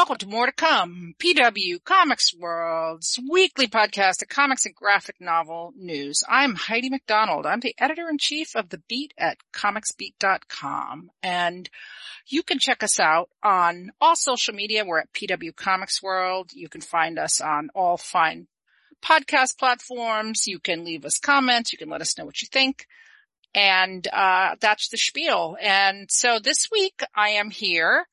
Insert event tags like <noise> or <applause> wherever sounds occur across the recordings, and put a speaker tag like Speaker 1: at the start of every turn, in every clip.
Speaker 1: Welcome to More to Come, PW Comics World's weekly podcast of comics and graphic novel news. I'm Heidi McDonald. I'm the editor-in-chief of The Beat at comicsbeat.com. And you can check us out on all social media. We're at PW Comics World. You can find us on all fine podcast platforms. You can leave us comments. You can let us know what you think. And, uh, that's the spiel. And so this week I am here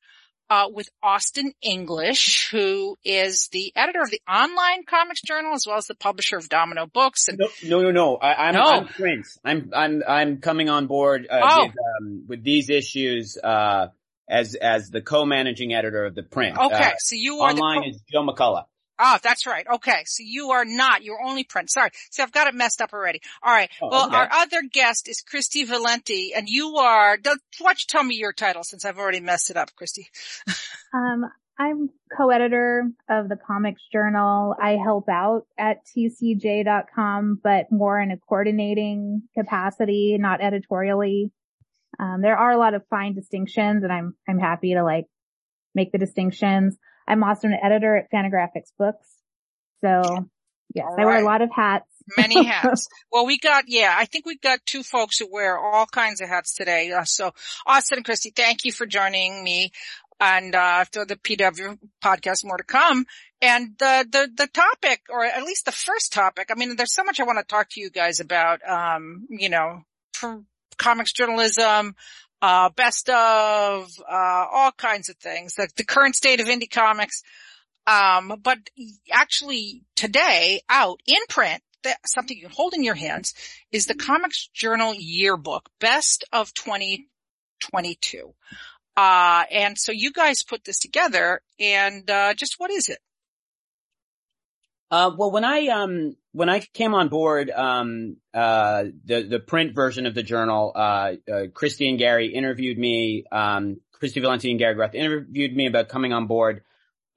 Speaker 1: uh, with Austin English, who is the editor of the online comics journal as well as the publisher of Domino Books. And
Speaker 2: no, no, no, no. I, am no. I'm Prince. I'm I'm I'm coming on board uh, oh. with, um, with these issues uh, as as the co-managing editor of the print.
Speaker 1: Okay, uh, so you are
Speaker 2: online co- is Joe McCulloch.
Speaker 1: Oh, that's right. Okay. So you are not, you're only print. Sorry. See, I've got it messed up already. All right. Oh, well, okay. our other guest is Kristy Valenti and you are, don't, why tell me your title since I've already messed it up, Kristy? <laughs>
Speaker 3: um, I'm co-editor of the Comics Journal. I help out at tcj.com, but more in a coordinating capacity, not editorially. Um, there are a lot of fine distinctions and I'm, I'm happy to like make the distinctions. I'm also an editor at Fantagraphics Books. So yes, I wear a lot of hats.
Speaker 1: Many <laughs> hats. well, we got, yeah, I think we've got two folks who wear all kinds of hats today. Uh, so Austin and Kristy, thank you for joining me and, uh, to the PW podcast, more to come. And the, the, the topic, or at least the first topic, I mean, there's so much I want to talk to you guys about, um, you know, comics journalism, uh, best of, uh, all kinds of things, like the current state of indie comics. Um, but actually today out in print, something you can hold in your hands is the Comics Journal Yearbook, best of 2022. Uh, and so you guys put this together and, uh, just what is it?
Speaker 2: Uh, well, when I, um, when I came on board, um, uh, the, the print version of the journal, uh, uh, Kristy and Gary interviewed me, um, Kristy Valenti and Gary Groth interviewed me about coming on board.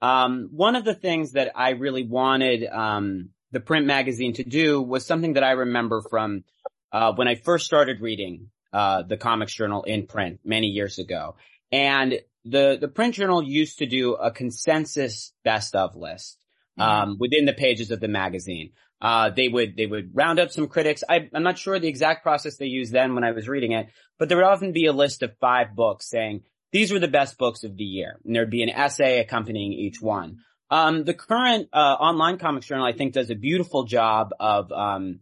Speaker 2: Um, one of the things that I really wanted, um, the print magazine to do was something that I remember from, uh, when I first started reading, uh, the comics journal in print many years ago. And the, the print journal used to do a consensus best of list. Mm-hmm. Um, within the pages of the magazine. Uh, they would, they would round up some critics. I, am not sure the exact process they used then when I was reading it, but there would often be a list of five books saying, these were the best books of the year. And there'd be an essay accompanying each one. Um, the current, uh, online comics journal, I think does a beautiful job of, um,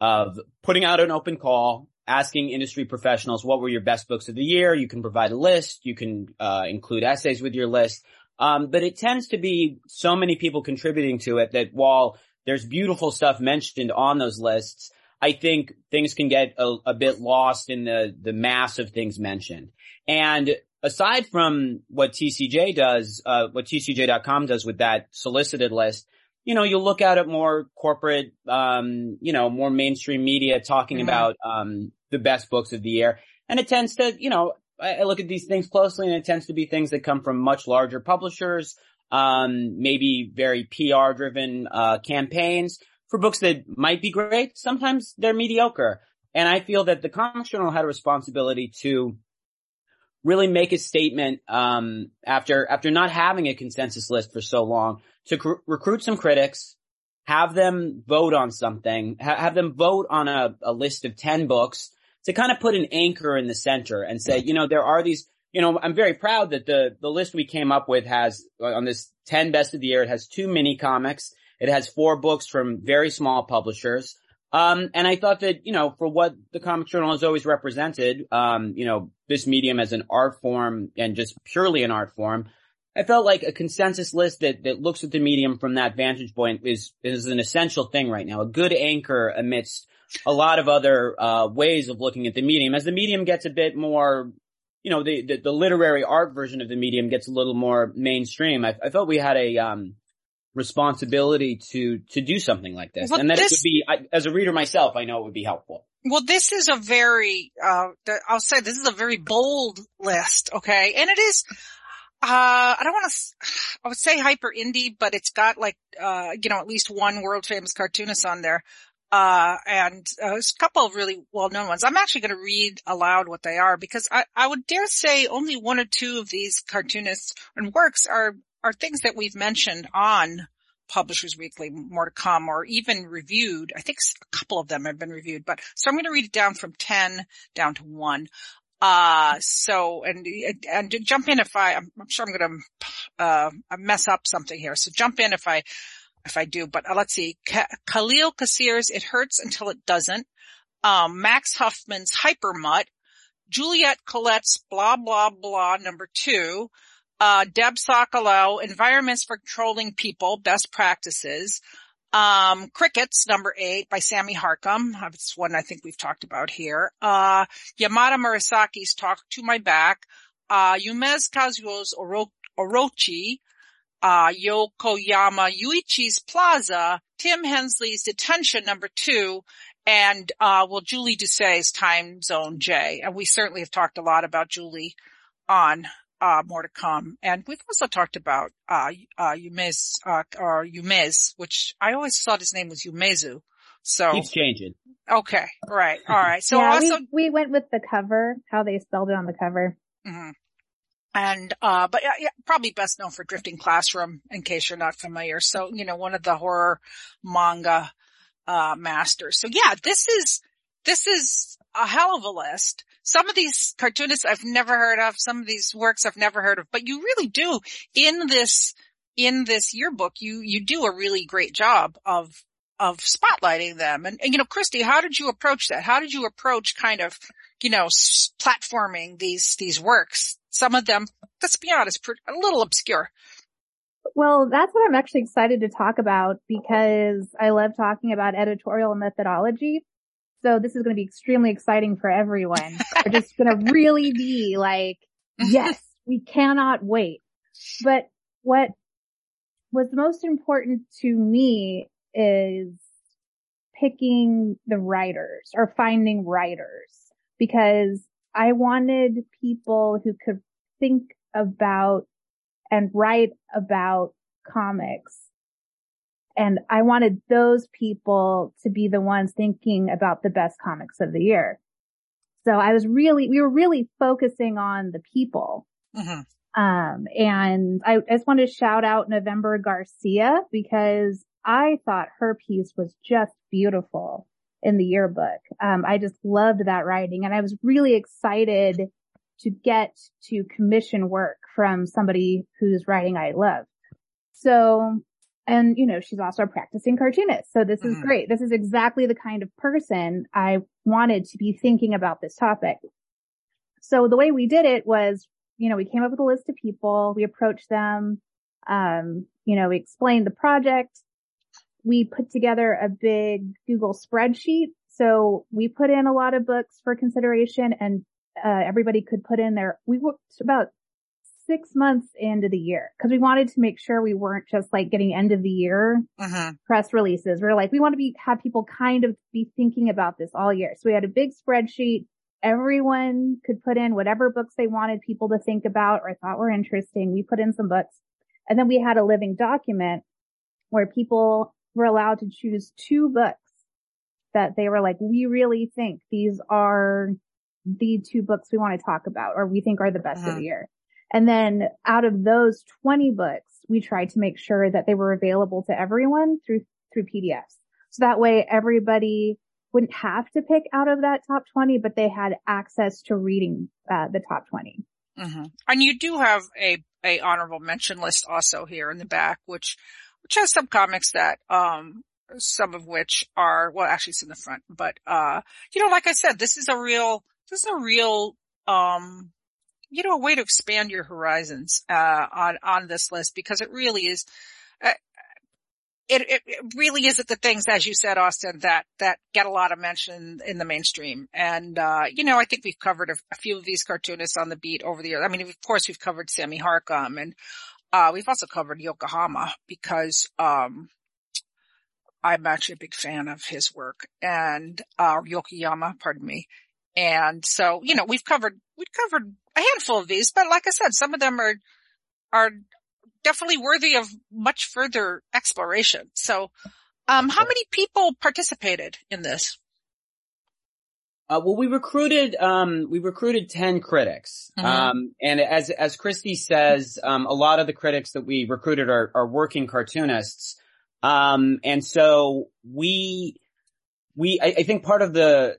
Speaker 2: of putting out an open call, asking industry professionals, what were your best books of the year? You can provide a list. You can, uh, include essays with your list. Um, but it tends to be so many people contributing to it that while there's beautiful stuff mentioned on those lists, I think things can get a, a bit lost in the, the mass of things mentioned. And aside from what TCJ does, uh, what TCJ.com does with that solicited list, you know, you'll look at it more corporate, um, you know, more mainstream media talking mm-hmm. about, um, the best books of the year. And it tends to, you know, I look at these things closely and it tends to be things that come from much larger publishers, um, maybe very PR driven, uh, campaigns for books that might be great. Sometimes they're mediocre. And I feel that the Comics Journal had a responsibility to really make a statement, um, after, after not having a consensus list for so long to cr- recruit some critics, have them vote on something, ha- have them vote on a, a list of 10 books to kind of put an anchor in the center and say, you know, there are these, you know, I'm very proud that the, the list we came up with has on this 10 best of the year, it has two mini comics. It has four books from very small publishers. Um, and I thought that, you know, for what the comic journal has always represented, um, you know, this medium as an art form and just purely an art form, I felt like a consensus list that, that looks at the medium from that vantage point is, is an essential thing right now. A good anchor amidst a lot of other uh, ways of looking at the medium. As the medium gets a bit more, you know, the, the, the literary art version of the medium gets a little more mainstream. I, I felt we had a um, responsibility to to do something like this, well, and that this, it would be, I, as a reader myself, I know it would be helpful.
Speaker 1: Well, this is a very, uh, I'll say this is a very bold list, okay, and it is. Uh, I don't want to, I would say hyper indie, but it's got like, uh, you know, at least one world famous cartoonist on there. Uh, and uh, there's a couple of really well-known ones. I'm actually going to read aloud what they are because I, I would dare say only one or two of these cartoonists and works are are things that we've mentioned on Publishers Weekly, more to come, or even reviewed. I think a couple of them have been reviewed, but so I'm going to read it down from 10 down to one. Uh, so, and, and jump in if I, I'm, I'm sure I'm going to, uh, mess up something here. So jump in if I, if I do, but uh, let's see. Khalil Kassir's It Hurts Until It Doesn't. Um, Max Huffman's Hypermutt. Juliette Colette's Blah Blah Blah number two. Uh, Deb Sokolow, Environments for Controlling People, Best Practices. Um, Crickets, number eight by Sammy Harkham. It's one I think we've talked about here. Uh, Yamada Murasaki's Talk to My Back. Uh, Umezz Kazuo's Oro- Orochi. Uh, Yokoyama Yuichi's Plaza. Tim Hensley's Detention, number two. And, uh, well, Julie Doucet's Time Zone J. And we certainly have talked a lot about Julie on uh, more to come. And we've also talked about, uh, uh, Umezz, uh, or Umezz, which I always thought his name was Umezu. So.
Speaker 2: Keeps changing.
Speaker 1: Okay. Right. All right. So
Speaker 3: yeah,
Speaker 1: also.
Speaker 3: We, we, went with the cover, how they spelled it on the cover.
Speaker 1: Mm-hmm. And, uh, but yeah, probably best known for Drifting Classroom in case you're not familiar. So, you know, one of the horror manga, uh, masters. So yeah, this is, this is a hell of a list. Some of these cartoonists I've never heard of, some of these works I've never heard of, but you really do in this, in this yearbook, you, you do a really great job of, of spotlighting them. And, and, you know, Kristy, how did you approach that? How did you approach kind of, you know, s- platforming these, these works? Some of them, let's be honest, a little obscure.
Speaker 3: Well, that's what I'm actually excited to talk about because I love talking about editorial methodology. So this is going to be extremely exciting for everyone. <laughs> We're just going to really be like, mm-hmm. yes, we cannot wait. But what was most important to me is picking the writers or finding writers because I wanted people who could think about and write about comics and I wanted those people to be the ones thinking about the best comics of the year. So I was really, we were really focusing on the people. Mm-hmm. Um, and I, I just wanted to shout out November Garcia because I thought her piece was just beautiful in the yearbook. Um, I just loved that writing and I was really excited to get to commission work from somebody whose writing I love. So and, you know, she's also a practicing cartoonist. So this is mm-hmm. great. This is exactly the kind of person I wanted to be thinking about this topic. So the way we did it was, you know, we came up with a list of people, we approached them, um, you know, we explained the project. We put together a big Google spreadsheet. So we put in a lot of books for consideration and uh, everybody could put in their, we worked about six months into the year because we wanted to make sure we weren't just like getting end of the year uh-huh. press releases. We are like, we want to be, have people kind of be thinking about this all year. So we had a big spreadsheet. Everyone could put in whatever books they wanted people to think about or thought were interesting. We put in some books and then we had a living document where people were allowed to choose two books that they were like, we really think these are the two books we want to talk about or we think are the best uh-huh. of the year. And then out of those 20 books, we tried to make sure that they were available to everyone through, through PDFs. So that way everybody wouldn't have to pick out of that top 20, but they had access to reading uh, the top 20.
Speaker 1: Mm-hmm. And you do have a, a honorable mention list also here in the back, which, which has some comics that, um, some of which are, well, actually it's in the front, but, uh, you know, like I said, this is a real, this is a real, um, you know, a way to expand your horizons, uh, on, on this list because it really is, uh, it, it, it, really isn't the things, as you said, Austin, that, that get a lot of mention in the mainstream. And, uh, you know, I think we've covered a, a, few of these cartoonists on the beat over the years. I mean, of course, we've covered Sammy Harkham and, uh, we've also covered Yokohama because, um, I'm actually a big fan of his work and, uh, Yokoyama, pardon me. And so, you know, we've covered, we've covered a handful of these, but like I said, some of them are, are definitely worthy of much further exploration. So, um, how many people participated in this?
Speaker 2: Uh, well, we recruited, um, we recruited 10 critics.
Speaker 1: Mhm.
Speaker 2: Um, and as, as Kristy says, um, a lot of the critics that we recruited are, are working cartoonists. Um, and so we, we, I, I think part of the,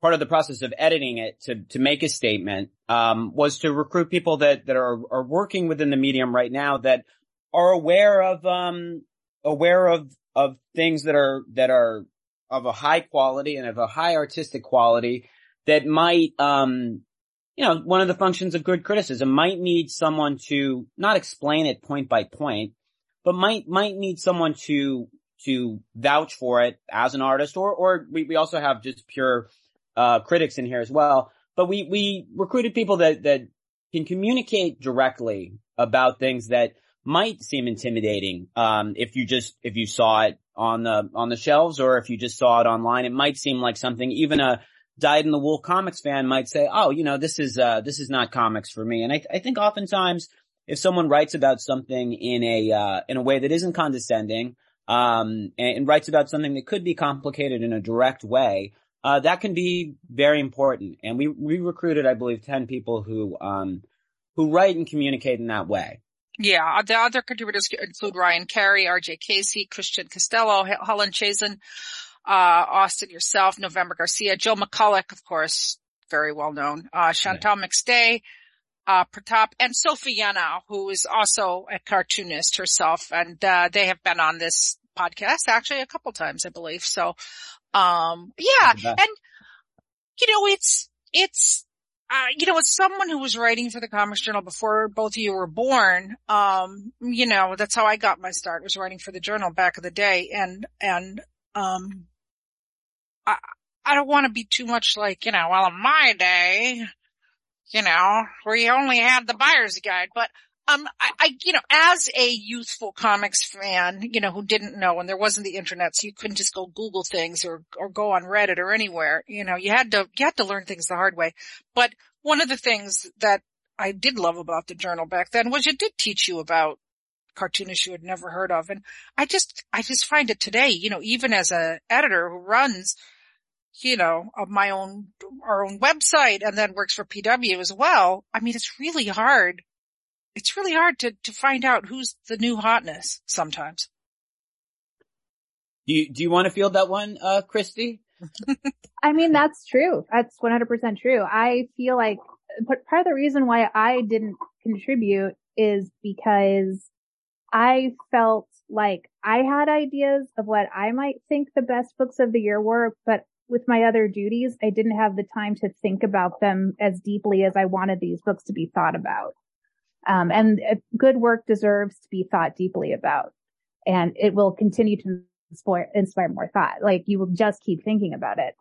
Speaker 2: part of the process of editing it to, to make a statement, um, was to recruit people that, that are, are working within the medium right now that are aware of, um, aware of, of things that are, that are of a high quality and of a high artistic quality that might, um, you know, one of the functions of good criticism might need someone to not explain it point by point, but might, might need someone to, to vouch for it as an artist or, or we, we also have just pure, uh, critics in here as well. But we, we recruited people that, that can communicate directly about things that might seem intimidating. Um, if you just, if you saw it on the, on the shelves or if you just saw it online, it might seem like something even a dyed in the wool comics fan might say, Oh, you know, this is, uh, this is not comics for me. And I, I think oftentimes if someone writes about something in a, uh, in a way that isn't condescending, um, and, and writes about something that could be complicated in a direct way, uh, that can be very important. And we, we recruited, I believe, 10 people who, um, who write and communicate in that way.
Speaker 1: Yeah, the other contributors include Ryan Carey, R.J. Casey, Christian Costello, Helen Chazan, uh, Austin yourself, November Garcia, Joe McCulloch, of course, very well known, uh, Chantal right. McStay, uh, Pratap, and Sophie Yanow, who is also a cartoonist herself, and, uh, they have been on this podcast actually a couple times, I believe. So, um, yeah, and, you know, it's, it's, uh, you know, as someone who was writing for the Comics Journal before both of you were born, um, you know, that's how I got my start was writing for the journal back in the day. And, and, um, I, I don't want to be too much like, you know, well, in my day, you know, we only had the buyer's guide, but, um, I, I, you know, as a youthful comics fan, you know, who didn't know and there wasn't the internet, so you couldn't just go Google things or, or go on Reddit or anywhere, you know, you had to, you had to learn things the hard way. But one of the things that I did love about the journal back then was it did teach you about cartoonists you had never heard of. And I just, I just find it today, you know, even as a editor who runs, you know, of my own, our own website and then works for PW as well. I mean, it's really hard it's really hard to, to find out who's the new hotness sometimes.
Speaker 2: Do you, do you want to field that one, uh, Kristy? <laughs>
Speaker 3: I mean, that's true. That's 100% true. I feel like but part of the reason why I didn't contribute is because I felt like I had ideas of what I might think the best books of the year were, but with my other duties, I didn't have the time to think about them as deeply as I wanted these books to be thought about. Um, and good work deserves to be thought deeply about and it will continue to inspire, inspire more thought. Like you will just keep thinking about it.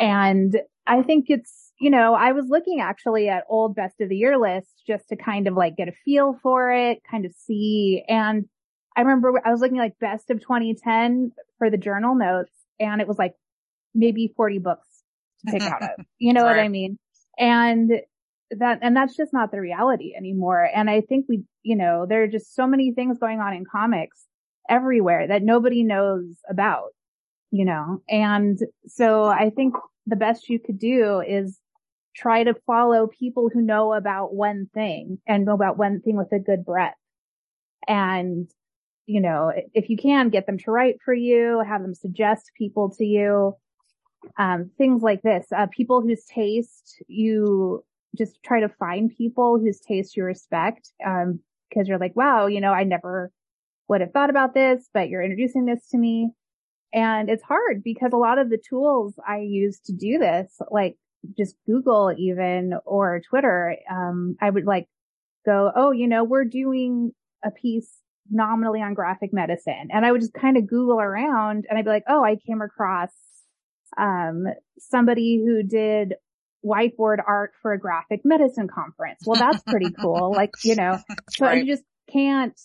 Speaker 3: And I think it's, you know, I was looking actually at old best of the year lists just to kind of like get a feel for it, kind of see. And I remember I was looking like best of 2010 for the journal notes and it was like maybe 40 books to pick out of. <laughs> You know right. what I mean? And that, and that's just not the reality anymore. And I think we, you know, there are just so many things going on in comics everywhere that nobody knows about, you know, and so I think the best you could do is try to follow people who know about one thing and know about one thing with a good breadth. And, you know, if you can get them to write for you, have them suggest people to you, um, things like this, uh, people whose taste you just try to find people whose taste you respect. Um, cause you're like, wow, you know, I never would have thought about this, but you're introducing this to me. And it's hard because a lot of the tools I use to do this, like just Google even or Twitter, um, I would like go, Oh, you know, we're doing a piece nominally on graphic medicine. And I would just kind of Google around and I'd be like, Oh, I came across, um, somebody who did whiteboard art for a graphic medicine conference. Well, that's pretty <laughs> cool. Like, you know, so right. you just can't,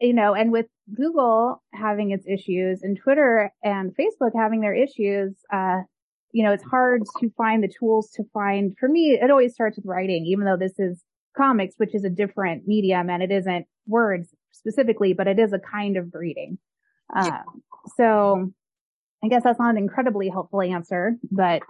Speaker 3: you know, and with Google having its issues and Twitter and Facebook having their issues, uh, you know, it's hard to find the tools to find, for me, it always starts with writing, even though this is comics, which is a different medium and it isn't words specifically, but it is a kind of reading. Uh, so I guess that's not an incredibly helpful answer, but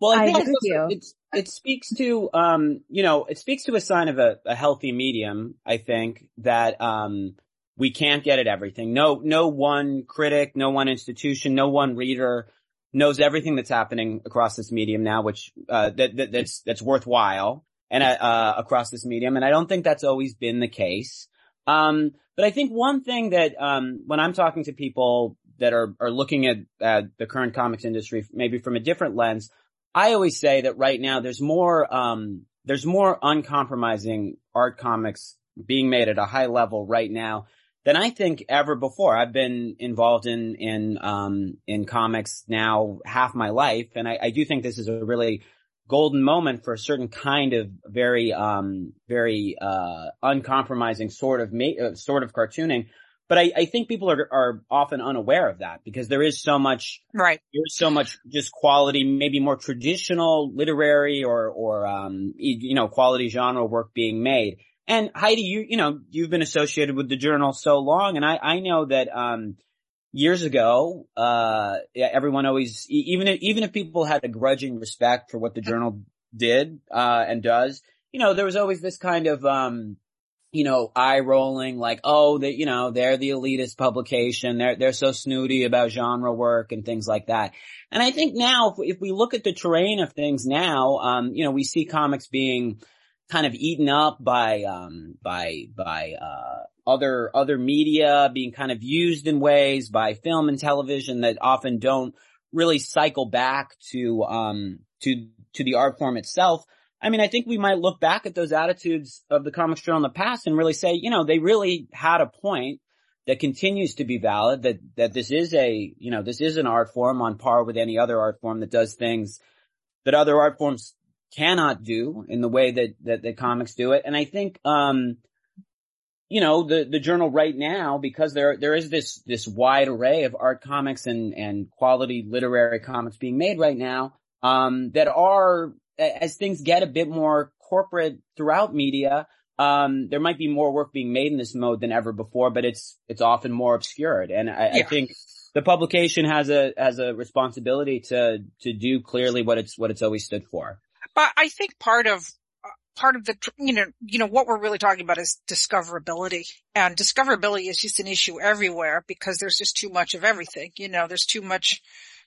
Speaker 2: Well, I,
Speaker 3: I
Speaker 2: think
Speaker 3: with you.
Speaker 2: it's, it speaks to, um, you know, it speaks to a sign of a, a healthy medium, I think, that, um, we can't get at everything. No, no one critic, no one institution, no one reader knows everything that's happening across this medium now, which, uh, that, that that's, that's worthwhile and, uh, across this medium. And I don't think that's always been the case. Um, but I think one thing that, um, when I'm talking to people that are, are looking at, at the current comics industry, maybe from a different lens, I always say that right now there's more, um, there's more uncompromising art comics being made at a high level right now than I think ever before. I've been involved in, in, um, in comics now half my life. And I, I do think this is a really golden moment for a certain kind of very, um, very, uh, uncompromising sort of, ma- uh, sort of cartooning. But I, I think people are, are often unaware of that because there is so much,
Speaker 1: right.
Speaker 2: There's so much just quality, maybe more traditional literary or, or, um, you know, quality genre work being made. And Heidi, you, you know, you've been associated with the journal so long and I, I know that, um, years ago, uh, everyone always, even if, even if people had a grudging respect for what the journal did, uh, and does, you know, there was always this kind of, um, you know, eye rolling, like, oh, they, you know, they're the elitist publication. They're, they're so snooty about genre work and things like that. And I think now, if, if we look at the terrain of things now, um, you know, we see comics being kind of eaten up by, um, by, by, uh, other, other media being kind of used in ways by film and television that often don't really cycle back to, um, to, to the art form itself. I mean, I think we might look back at those attitudes of the comic journal in the past and really say, you know, they really had a point that continues to be valid, that, that this is a, you know, this is an art form on par with any other art form that does things that other art forms cannot do in the way that, that, that comics do it. And I think, um, you know, the, the journal right now, because there, there is this, this wide array of art comics and, and quality literary comics being made right now, um, that are as things get a bit more corporate throughout media, um, there might be more work being made in this mode than ever before, but it's, it's often more obscured. And I, yeah. I think the publication has a, has a responsibility to, to do clearly what it's, what it's always stood for.
Speaker 1: But I think part of, part of the, you know, you know, what we're really talking about is discoverability and discoverability is just an issue everywhere because there's just too much of everything. You know, there's too much,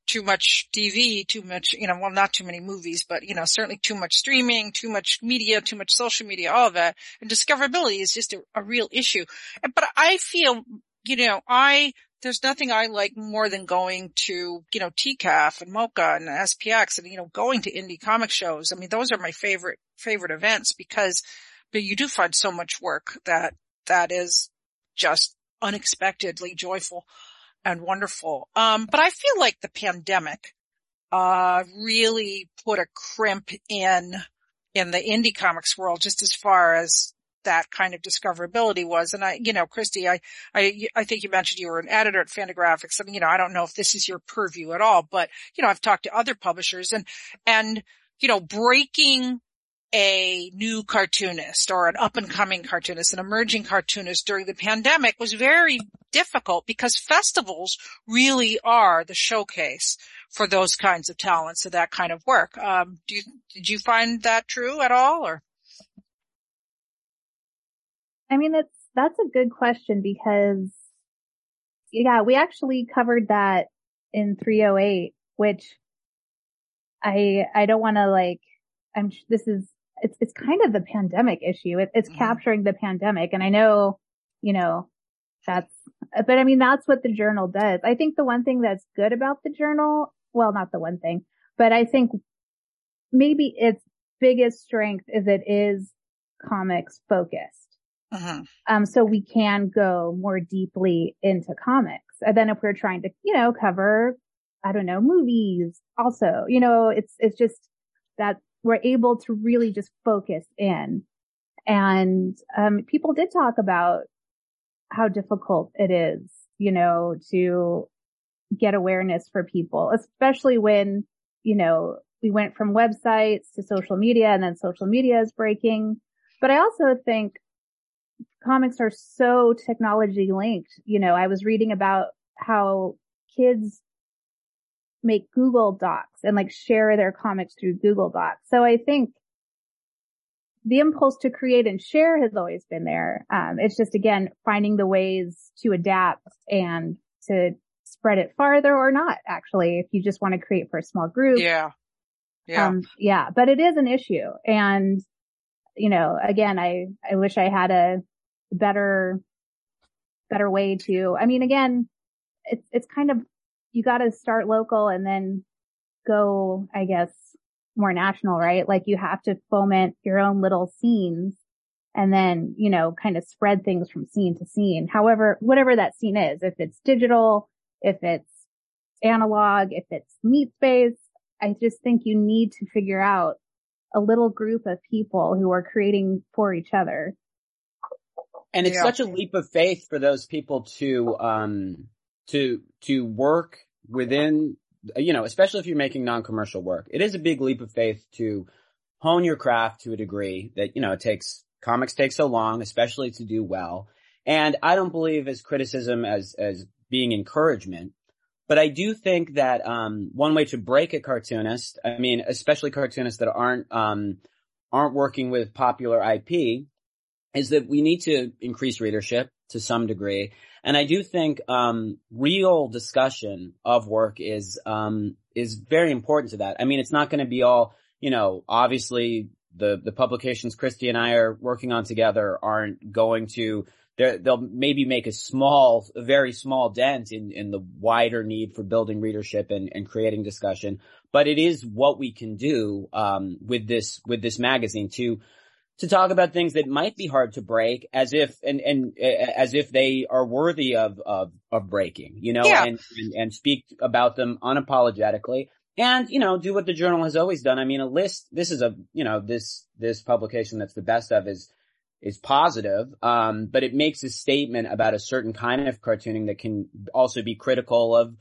Speaker 1: too much TV, too much, you know, well, not too many movies, but, you know, certainly too much streaming, too much media, too much social media, all of that. And discoverability is just a, a real issue. But I feel, you know, I, there's nothing I like more than going to, you know, TCAF and MoCCA and SPX and, you know, going to indie comic shows. I mean, those are my favorite, favorite events because, but you do find so much work that, that is just unexpectedly joyful and wonderful. Um, but I feel like the pandemic, uh, really put a crimp in, in the indie comics world just as far as that kind of discoverability was. And I, you know, Kristy, I, I, I think you mentioned you were an editor at Fantagraphics. I mean, you know, I don't know if this is your purview at all, but, you know, I've talked to other publishers and, and, you know, breaking a new cartoonist or an up and coming cartoonist, an emerging cartoonist during the pandemic was very difficult because festivals really are the showcase for those kinds of talents, of that kind of work. Um, do you, did you find that true at all or?
Speaker 3: I mean, that's, that's a good question because yeah, we actually covered that in 308, which I, I don't want to like, I'm, this is it's it's kind of the pandemic issue. It, it's mm-hmm. capturing the pandemic, and I know, you know, that's. But I mean, that's what the journal does. I think the one thing that's good about the journal, well, not the one thing, but I think maybe its biggest strength is it is comics focused. Uh-huh. Um, so we can go more deeply into comics. And then if we're trying to, you know, cover, I don't know, movies also, you know, it's, it's just that we're able to really just focus in. And um, people did talk about how difficult it is, you know, to get awareness for people, especially when, you know, we went from websites to social media and then social media is breaking. But I also think comics are so technology linked. You know, I was reading about how kids make Google Docs and like share their comics through Google Docs. So I think the impulse to create and share has always been there. Um, it's just again finding the ways to adapt and to spread it farther or not. Actually, if you just want to create for a small group,
Speaker 1: yeah, yeah, um,
Speaker 3: yeah. But it is an issue, and you know, again, I I wish I had a better better way to. I mean, again, it's it's kind of you got to start local and then go, I guess, more national, right? Like you have to foment your own little scenes and then, you know, kind of spread things from scene to scene. However, whatever that scene is, if it's digital, if it's analog, if it's meat space, I just think you need to figure out a little group of people who are creating for each other.
Speaker 2: And it's yeah. such a leap of faith for those people to, um, to, to work within you know, especially if you're making non-commercial work, it is a big leap of faith to hone your craft to a degree that, you know, it takes, comics take so long, especially to do well. And I don't believe as criticism as, as being encouragement, but I do think that, um, one way to break a cartoonist, I mean, especially cartoonists that aren't, um, aren't working with popular IP is that we need to increase readership to some degree. And I do think, um, real discussion of work is, um, is very important to that. I mean, it's not going to be all, you know, obviously the, the publications Kristy and I are working on together aren't going to, they'll maybe make a small, a very small dent in, in the wider need for building readership and, and creating discussion. But it is what we can do, um, with this, with this magazine to, to talk about things that might be hard to break as if and and uh, as if they are worthy of of of breaking you know
Speaker 1: yeah.
Speaker 2: and, and, and speak about them unapologetically and you know do what the journal has always done i mean a list this is a you know this this publication that's the best of is is positive um but it makes a statement about a certain kind of cartooning that can also be critical of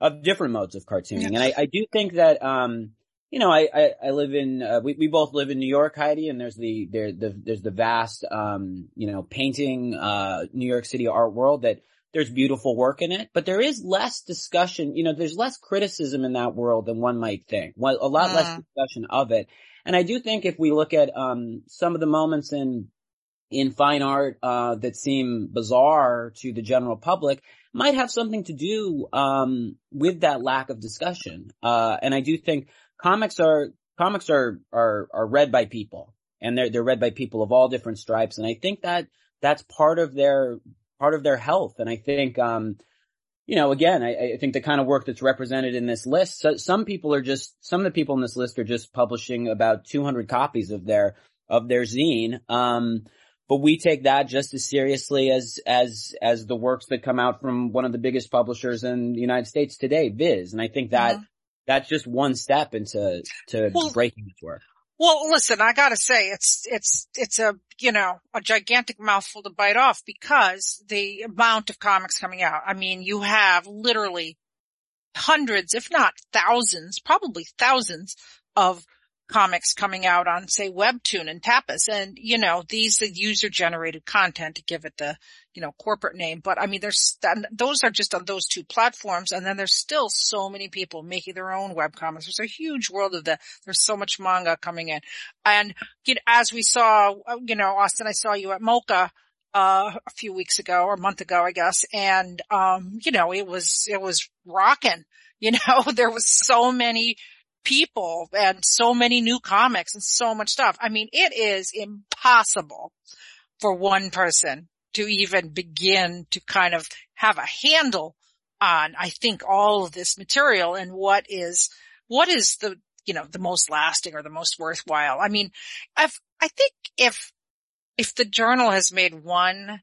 Speaker 2: of different modes of cartooning yeah. and I, I do think that um you know, I, I, I live in, uh, we, we both live in New York, Heidi, and there's the, there, the, there's the vast, um, you know, painting, uh, New York City art world that there's beautiful work in it, but there is less discussion, you know, there's less criticism in that world than one might think. Well, a lot uh. less discussion of it. And I do think if we look at, um, some of the moments in, in fine art, uh, that seem bizarre to the general public, might have something to do um, with that lack of discussion. Uh, and I do think comics are comics are are are read by people, and they're they're read by people of all different stripes, and I think that that's part of their part of their health, and I think. um you know, again, I, I, think the kind of work that's represented in this list, so some people are just, some of the people in this list are just publishing about 200 copies of their, of their zine. Um, but we take that just as seriously as, as, as the works that come out from one of the biggest publishers in the United States today, Viz. And I think that that's just one step into to well, breaking this work.
Speaker 1: Well, listen, I gotta say, it's, it's, it's a, you know, a gigantic mouthful to bite off because the amount of comics coming out. I mean, you have literally hundreds, if not thousands, probably thousands of comics coming out on say Webtoon and Tapas. And, you know, these the user generated content to give it the, you know, corporate name. But I mean, there's, those are just on those two platforms. And then there's still so many people making their own webcomics. There's a huge world of that. There's so much manga coming in. And, you know, as we saw, you know, Austin, I saw you at MoCCA uh, a few weeks ago or a month ago, I guess. And, um, you know, it was, it was rocking. <laughs> You know, there was so many people and so many new comics and so much stuff. I mean, it is impossible for one person to even begin to kind of have a handle on, I think, all of this material and what is, what is the, you know, the most lasting or the most worthwhile. I mean, if, I think if, if the journal has made one,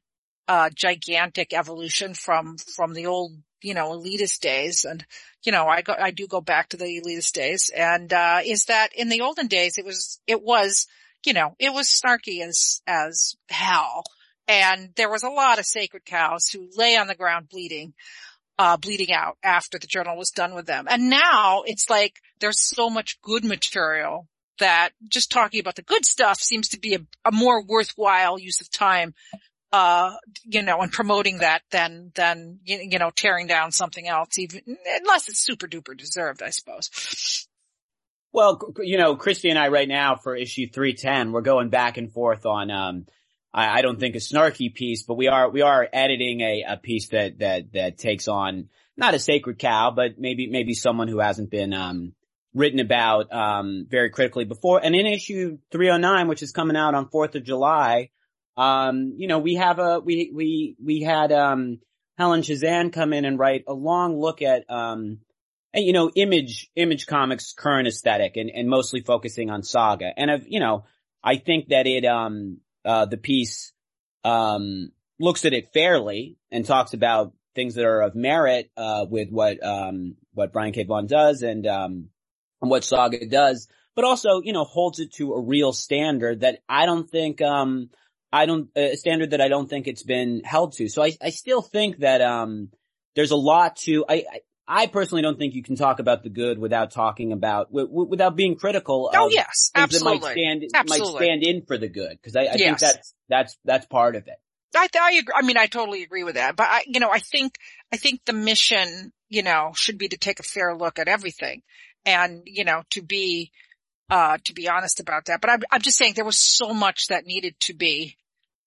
Speaker 1: uh, gigantic evolution from, from the old, you know, elitist days and you know, I go, I do go back to the elitist days and, uh, is that in the olden days it was, it was, you know, it was snarky as, as hell. And there was a lot of sacred cows who lay on the ground bleeding, uh, bleeding out after the journal was done with them. And now it's like there's so much good material that just talking about the good stuff seems to be a, a more worthwhile use of time uh, you know, and promoting that than, than, you know, tearing down something else, even, unless it's super duper deserved, I suppose.
Speaker 2: Well, you know, Kristy and I right now for issue 310, we're going back and forth on, um, I, I don't think a snarky piece, but we are, we are editing a, a piece that, that, that takes on not a sacred cow, but maybe, maybe someone who hasn't been, um, written about, um, very critically before. And in issue 309, which is coming out on 4th of July, um, you know, we have a, we, we, we had, um, Helen Chazan come in and write a long look at, um, and, you know, image, image comics current aesthetic and, and mostly focusing on saga. And I've, you know, I think that it, um, uh, the piece, um, looks at it fairly and talks about things that are of merit, uh, with what, um, what Brian K. Vaughan does and, um, what Saga does, but also, you know, holds it to a real standard that I don't think, um, I don't, a standard that I don't think it's been held to. So I, I still think that, um, there's a lot to, I, I I personally don't think you can talk about the good without talking about, w- w- without being critical
Speaker 1: oh, yes, absolutely.
Speaker 2: that might stand,
Speaker 1: absolutely.
Speaker 2: might stand in for the good. Cause I, I
Speaker 1: yes.
Speaker 2: think that's, that's, that's part of it.
Speaker 1: I, I agree. I mean, I totally agree with that, but I, you know, I think, I think the mission, you know, should be to take a fair look at everything and, you know, to be, uh, to be honest about that. But I'm, I'm just saying there was so much that needed to be,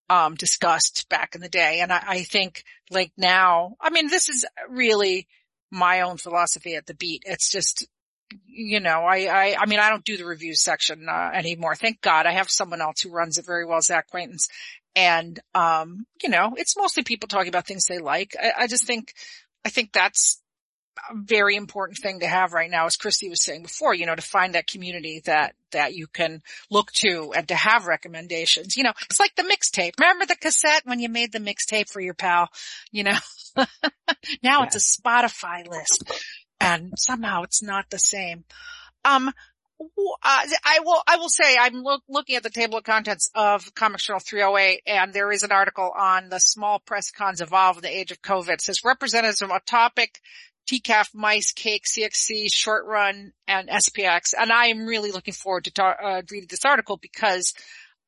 Speaker 1: um, discussed back in the day. And I, I think like now, I mean, this is really my own philosophy at the beat. It's just, you know, I, I, I mean, I don't do the reviews section, uh, anymore. Thank God I have someone else who runs it very well, Zach Quaintance. And, um, you know, it's mostly people talking about things they like. I, I just think, I think that's very important thing to have right now, as Kristy was saying before, you know, to find that community that, that you can look to and to have recommendations. You know, it's like the mixtape. Remember the cassette when you made the mixtape for your pal, you know? <laughs> now yeah. it's a Spotify list and somehow it's not the same. Um, uh, I will, I will say I'm look, looking at the table of contents of Comics Journal 308 and there is an article on the small press cons evolve in the age of COVID. It says representatives of a topic, TCAF, Mice, Cake, CXC, Short Run, and SPX. And I am really looking forward to ta- uh, reading this article because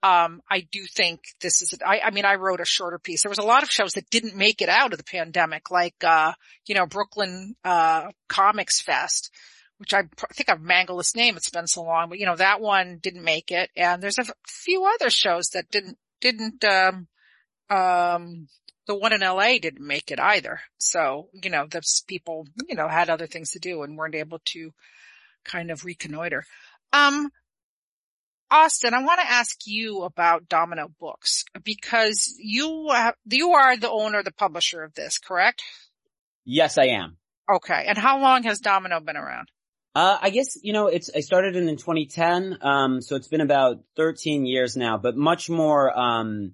Speaker 1: um, I do think this is, I, I, mean, I wrote a shorter piece. There was a lot of shows that didn't make it out of the pandemic, like, uh, you know, Brooklyn, uh, Comics Fest, which I, I think I've mangled this name. It's been so long, but you know, that one didn't make it. And there's a few other shows that didn't, didn't, um, um, the one in LA didn't make it either. So, you know, those people, you know, had other things to do and weren't able to kind of reconnoiter. Um, Austin, I want to ask you about Domino Books because you you are the owner, the publisher of this, correct?
Speaker 2: Yes, I am.
Speaker 1: Okay. And how long has Domino been around?
Speaker 2: Uh, I guess, you know, it's, I started in, in 2010. Um, so it's been about 13 years now, but much more, um,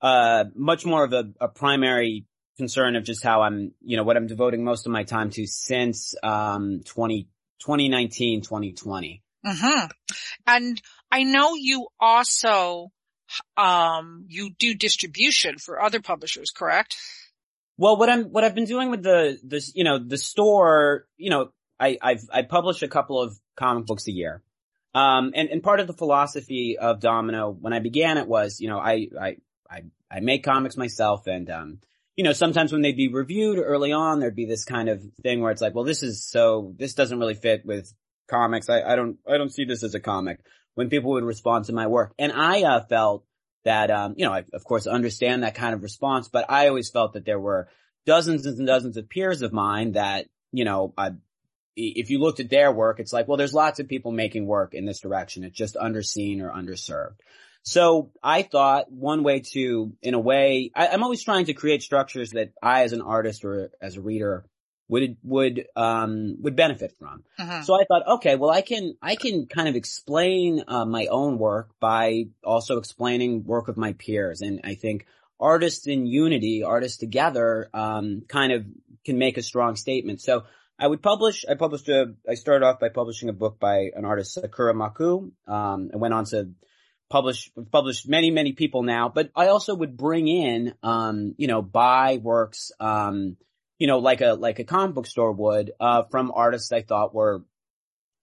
Speaker 2: uh, much more of a, a primary concern of just how I'm, you know, what I'm devoting most of my time to since, um, 20, 2019, 2020.
Speaker 1: Mm-hmm. And I know you also, um, you do distribution for other publishers, correct?
Speaker 2: Well, what I'm, what I've been doing with the, this, you know, the store, you know, I, I've, I publish a couple of comic books a year. Um, and, and part of the philosophy of Domino when I began it was, you know, I, I, I, I make comics myself and, um, you know, sometimes when they'd be reviewed early on, there'd be this kind of thing where it's like, well, this is so, this doesn't really fit with comics. I, I don't, I don't see this as a comic when people would respond to my work. And I, uh, felt that, um, you know, I of course understand that kind of response, but I always felt that there were dozens and dozens of peers of mine that, you know, I, if you looked at their work, it's like, well, there's lots of people making work in this direction. It's just underseen or underserved. So I thought one way to, in a way, I, am always trying to create structures that I as an artist or as a reader would, would, um, would benefit from.
Speaker 1: Uh-huh.
Speaker 2: So I thought, okay, well, I can, I can kind of explain, uh, my own work by also explaining work of my peers. And I think artists in unity, artists together, um, kind of can make a strong statement. So I would publish, I published a, I started off by publishing a book by an artist, Sakura Maku. Um, I went on to publish, published many, many people now, but I also would bring in, um, you know, buy works, um, you know, like a, like a comic book store would, uh, from artists I thought were,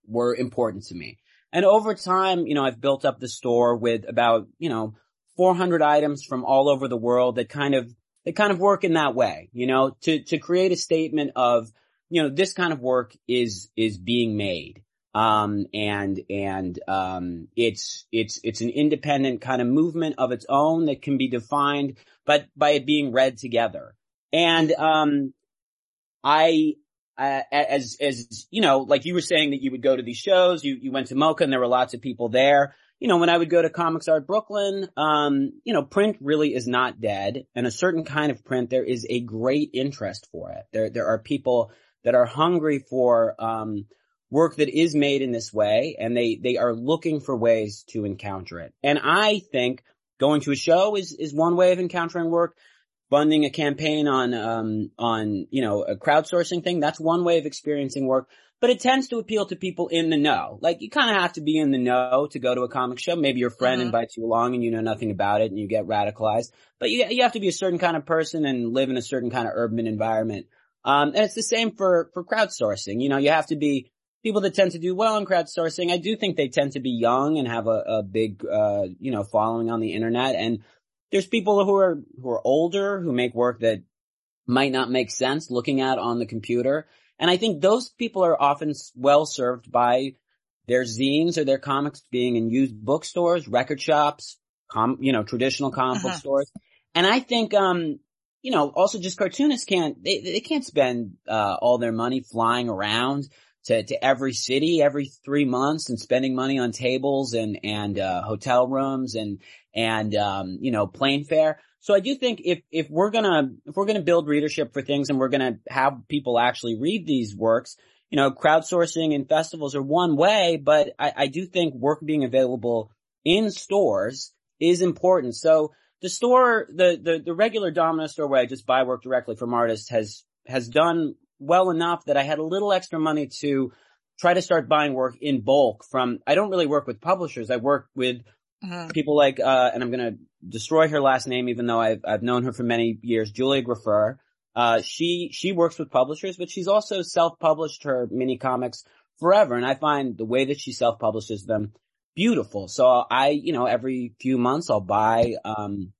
Speaker 2: were important to me. And over time, you know, I've built up the store with about, you know, 400 items from all over the world that kind of, that kind of work in that way, you know, to, to create a statement of, you know, this kind of work is, is being made. Um, and, and, um, it's, it's, it's an independent kind of movement of its own that can be defined, but by it being read together. And, um, I, uh, as, as, you know, like you were saying that you would go to these shows, you, you went to MoCCA and there were lots of people there. You know, when I would go to Comics Art Brooklyn, um, you know, print really is not dead and a certain kind of print, there is a great interest for it. There, there are people that are hungry for, um, work that is made in this way and they, they are looking for ways to encounter it. And I think going to a show is, is one way of encountering work. Funding a campaign on, um, on, you know, a crowdsourcing thing, that's one way of experiencing work, but it tends to appeal to people in the know. Like you kind of have to be in the know to go to a comic show. Maybe your friend mm-hmm. invites you along and you know nothing about it and you get radicalized, but you, you have to be a certain kind of person and live in a certain kind of urban environment. Um, and it's the same for, for crowdsourcing. You know, you have to be people that tend to do well in crowdsourcing, I do think they tend to be young and have a, a big, uh, you know, following on the internet. And there's people who are, who are older who make work that might not make sense looking at on the computer. And I think those people are often well served by their zines or their comics being in used bookstores, record shops, com, you know, traditional comic uh-huh. book stores. And I think, um, you know, also just cartoonists can't, they, they can't spend, uh, all their money flying around to, to every city every three months and spending money on tables and, and, uh, hotel rooms and, and, um, you know, plane fare. So I do think if, if we're gonna, if we're gonna build readership for things and we're gonna have people actually read these works, you know, crowdsourcing and festivals are one way, but I, I do think work being available in stores is important. So the store, the, the, the regular Domino store where I just buy work directly from artists has, has done well enough that I had a little extra money to try to start buying work in bulk from, I don't really work with publishers. I work with uh-huh. people like, uh, and I'm going to destroy her last name, even though I've, I've known her for many years, Julia Graffer. Uh, she, she works with publishers, but she's also self-published her mini comics forever. And I find the way that she self-publishes them beautiful. So I, you know, every few months I'll buy, um,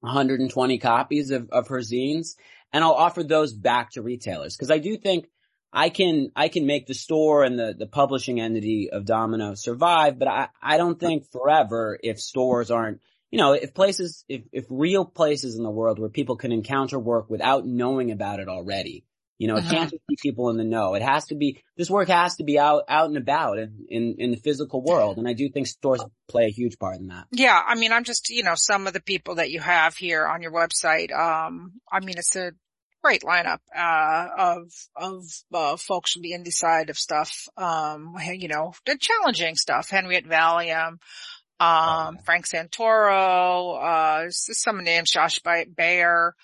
Speaker 2: 120 copies of, of her zines and I'll offer those back to retailers. Because I do think I can I can make the store and the the publishing entity of Domino survive, but I I don't think forever if stores aren't you know if places if if real places in the world where people can encounter work without knowing about it already you know, it uh-huh. can't just be people in the know. It has to be, this work has to be out, out and about in, in, in the physical world. And I do think stores play a huge part in that.
Speaker 1: Yeah. I mean, I'm just, you know, some of the people that you have here on your website. Um, I mean, it's a great lineup, uh, of, of, uh, folks from the indie side of stuff. Um, you know, the challenging stuff. Henriette Valium, um, Frank Santoro, uh, some names, Josh Bayer,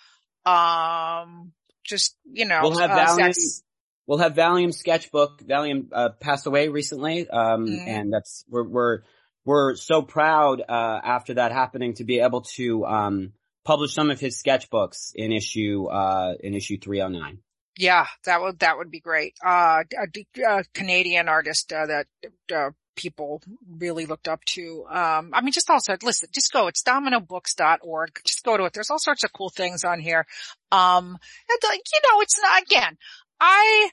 Speaker 1: um, just, you know,
Speaker 2: we'll have uh, Valium, we'll have Valium sketchbook. Valium, uh, passed away recently. Um, mm. and that's, we're, we're, we're so proud, uh, after that happening to be able to, um, publish some of his sketchbooks in issue, uh, in issue 309.
Speaker 1: Yeah, that would, that would be great. Uh, a, a Canadian artist, uh, that, uh, people really looked up to. Um, I mean, just also listen, just go. It's dominobooks.org. Just go to it. There's all sorts of cool things on here. Um, and, you know, it's not again. I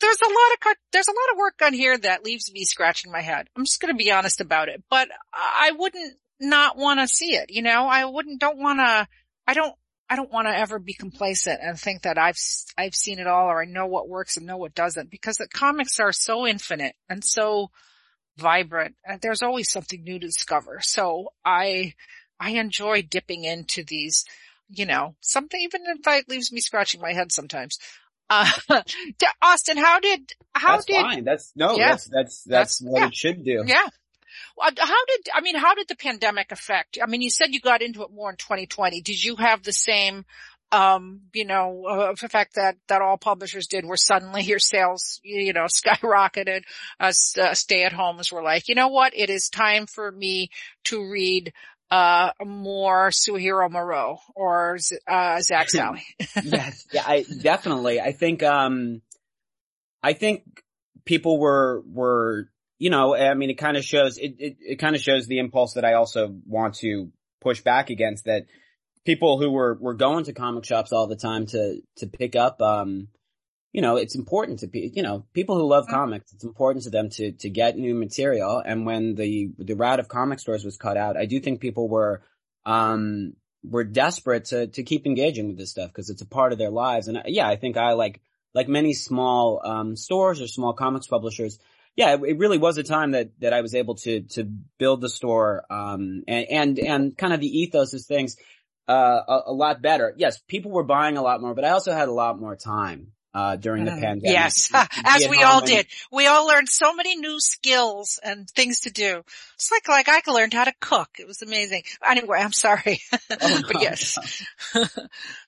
Speaker 1: there's a lot of there's a lot of work on here that leaves me scratching my head. I'm just going to be honest about it, but I wouldn't not want to see it. You know, I wouldn't don't want to. I don't I don't want to ever be complacent and think that I've, I've seen it all or I know what works and know what doesn't because the comics are so infinite and so vibrant and there's always something new to discover. So I, I enjoy dipping into these, you know, something even if it leaves me scratching my head sometimes. Uh, <laughs> Austin, how did, how
Speaker 2: that's
Speaker 1: did,
Speaker 2: fine. That's, no, yeah, that's, that's, that's, that's what yeah. it should do.
Speaker 1: Yeah. How did, I mean, how did the pandemic affect? I mean, you said you got into it more in 2020. Did you have the same, um, you know, uh, the fact that, that all publishers did where suddenly <laughs> your sales, you know, skyrocketed as uh, stay at homes were like, you know what? It is time for me to read, uh, more Suehiro Maruo or, uh, Zak <laughs> Sally. <laughs>
Speaker 2: yes. Yeah, I definitely, I think, um, I think people were, were you know, I mean, it kind of shows, it, it, it kind of shows the impulse that I also want to push back against that people who were, were going to comic shops all the time to, to pick up, um, you know, it's important to be, you know, people who love mm-hmm. comics, it's important to them to, to get new material. And when the, the route of comic stores was cut out, I do think people were, um, were desperate to, to keep engaging with this stuff because it's a part of their lives. And uh, yeah, I think I like, like many small, um, stores or small comics publishers, yeah, it, it, really was a time that, that I was able to, to build the store, um, and, and, and kind of the ethos of things, uh, a, a lot better. Yes, people were buying a lot more, but I also had a lot more time uh, during the mm, pandemic.
Speaker 1: Yes, <laughs> as we all did. We all learned so many new skills and things to do. It's like, like I learned how to cook. It was amazing. Anyway, I'm sorry. <laughs> Oh, <laughs> but yes.